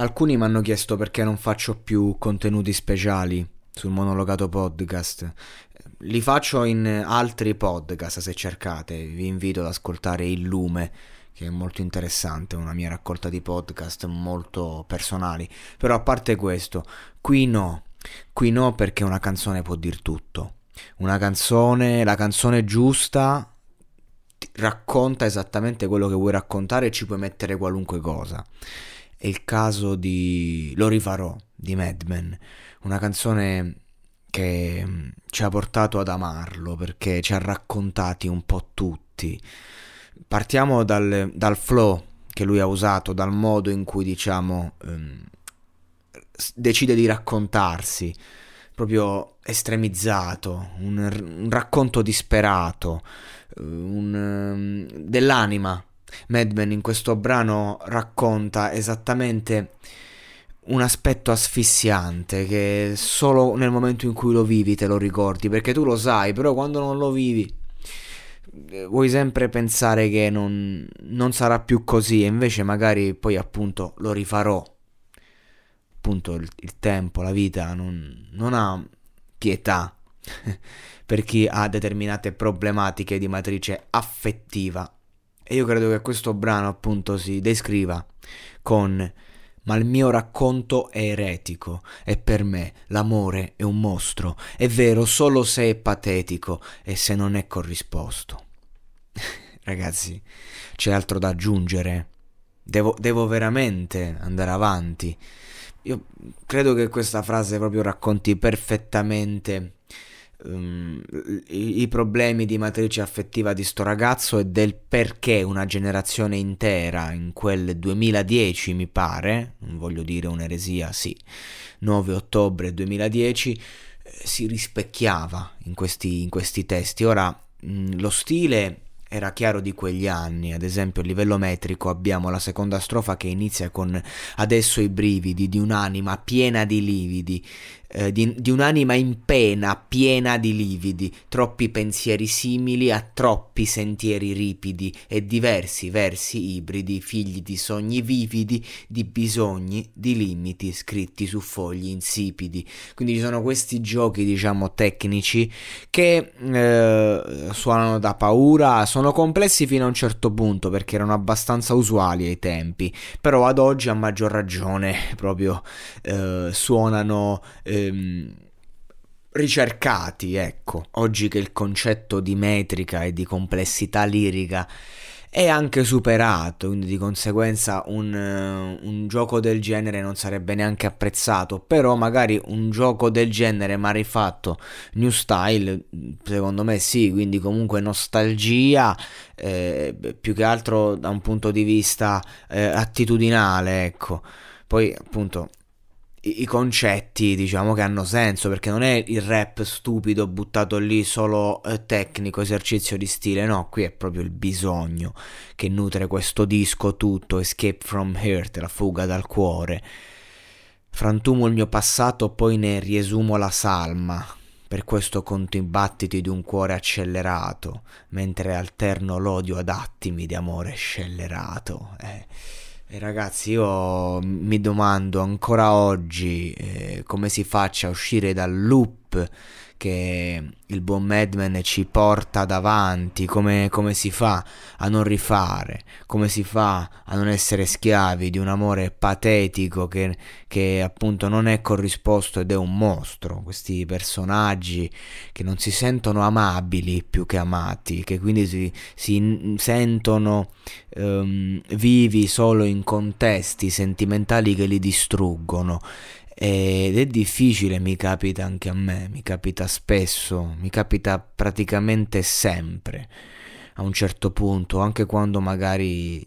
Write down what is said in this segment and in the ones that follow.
Alcuni mi hanno chiesto perché non faccio più contenuti speciali sul monologato podcast. Li faccio in altri podcast se cercate. Vi invito ad ascoltare Il Lume, che è molto interessante, una mia raccolta di podcast molto personali. Però a parte questo, qui no. Qui no perché una canzone può dir tutto. Una canzone, la canzone giusta racconta esattamente quello che vuoi raccontare e ci puoi mettere qualunque cosa. È il caso di Lo rifarò di Mad Men, una canzone che mm, ci ha portato ad amarlo perché ci ha raccontati un po' tutti. Partiamo dal, dal flow che lui ha usato, dal modo in cui diciamo um, decide di raccontarsi, proprio estremizzato, un, un racconto disperato, un, um, dell'anima Madman in questo brano racconta esattamente un aspetto asfissiante che solo nel momento in cui lo vivi te lo ricordi, perché tu lo sai, però quando non lo vivi eh, vuoi sempre pensare che non, non sarà più così e invece magari poi appunto lo rifarò. Appunto il, il tempo, la vita non, non ha pietà per chi ha determinate problematiche di matrice affettiva e io credo che questo brano appunto si descriva con ma il mio racconto è eretico e per me l'amore è un mostro. È vero solo se è patetico e se non è corrisposto. Ragazzi, c'è altro da aggiungere. Devo, devo veramente andare avanti. Io credo che questa frase proprio racconti perfettamente um, i, problemi di matrice affettiva di sto ragazzo e del perché una generazione intera in quel 2010 mi pare, non voglio dire un'eresia, sì, 9 ottobre 2010 eh, si rispecchiava in questi, in questi testi. Ora mh, lo stile era chiaro di quegli anni, ad esempio a livello metrico abbiamo la seconda strofa che inizia con adesso i brividi di un'anima piena di lividi, eh, di, di, un'anima in pena, piena di lividi, troppi pensieri simili a troppi sentieri ripidi e diversi versi ibridi, figli di sogni vividi, di bisogni, di limiti scritti su fogli insipidi. Quindi ci sono questi giochi, diciamo, tecnici che eh, suonano da paura, sono complessi fino a un certo punto perché erano abbastanza usuali ai tempi, però ad oggi a maggior ragione proprio eh, suonano eh, ehm, ricercati, ecco. Oggi che il concetto di metrica e di complessità lirica è anche superato, quindi di conseguenza un, un, gioco del genere non sarebbe neanche apprezzato, però magari un gioco del genere ma rifatto new style, secondo me sì, quindi comunque nostalgia, eh, più che altro da un punto di vista eh, attitudinale, ecco. Poi appunto i, concetti diciamo che hanno senso perché non è il rap stupido buttato lì solo eh, tecnico esercizio di stile no qui è proprio il bisogno che nutre questo disco tutto escape from hurt la fuga dal cuore. Frantumo il mio passato poi ne riesumo la salma. Per questo conto i battiti di un cuore accelerato mentre alterno l'odio ad attimi di amore scellerato eh ragazzi, io mi domando ancora oggi eh, come si faccia a uscire dal loop che il buon Madman ci porta davanti, come, come, si fa a non rifare, come si fa a non essere schiavi di un amore patetico che, che appunto non è corrisposto ed è un mostro, questi personaggi che non si sentono amabili più che amati, che quindi si, si sentono um, vivi solo in contesti sentimentali che li distruggono ed è difficile, mi capita anche a me, mi capita spesso, mi capita praticamente sempre a un certo punto, anche quando magari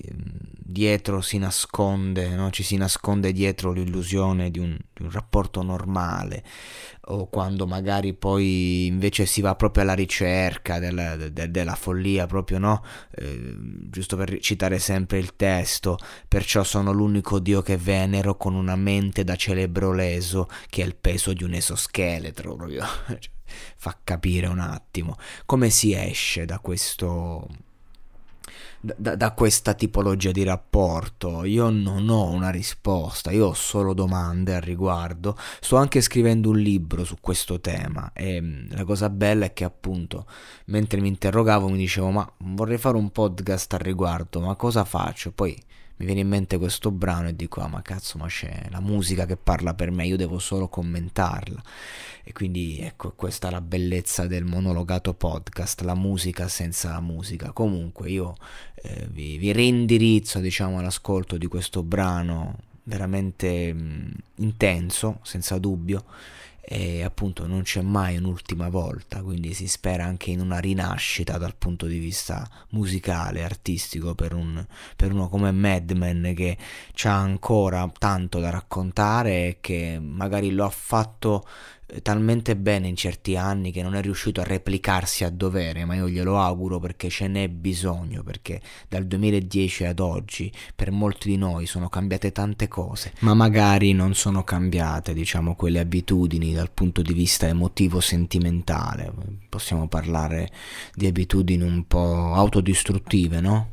dietro si nasconde, no? ci si nasconde dietro l'illusione di un, di un, rapporto normale, o quando magari poi invece si va proprio alla ricerca della, de, della follia, proprio no? Eh, giusto per citare sempre il testo, perciò sono l'unico dio che venero con una mente da celebro leso che ha il peso di un esoscheletro, proprio. Fa capire un attimo come si esce da questo da, da, questa tipologia di rapporto. Io non ho una risposta, io ho solo domande al riguardo. Sto anche scrivendo un libro su questo tema e mm, la cosa bella è che appunto mentre mi interrogavo mi dicevo ma vorrei fare un podcast al riguardo, ma cosa faccio? Poi mi viene in mente questo brano e dico ah ma cazzo ma c'è la musica che parla per me io devo solo commentarla. E quindi ecco questa è la bellezza del monologato podcast la musica senza la musica. Comunque io eh, vi, vi rindirizzo diciamo all'ascolto di questo brano veramente mh, intenso senza dubbio e appunto non c'è mai un'ultima volta, quindi si spera anche in una rinascita dal punto di vista musicale, artistico per, un, per uno come Madman che ha ancora tanto da raccontare e che magari lo ha fatto talmente bene in certi anni che non è riuscito a replicarsi a dovere, ma io glielo auguro perché ce n'è bisogno, perché dal 2010 ad oggi per molti di noi sono cambiate tante cose, ma magari non sono cambiate, diciamo, quelle abitudini dal punto di vista emotivo sentimentale. Possiamo parlare di abitudini un po' autodistruttive, no?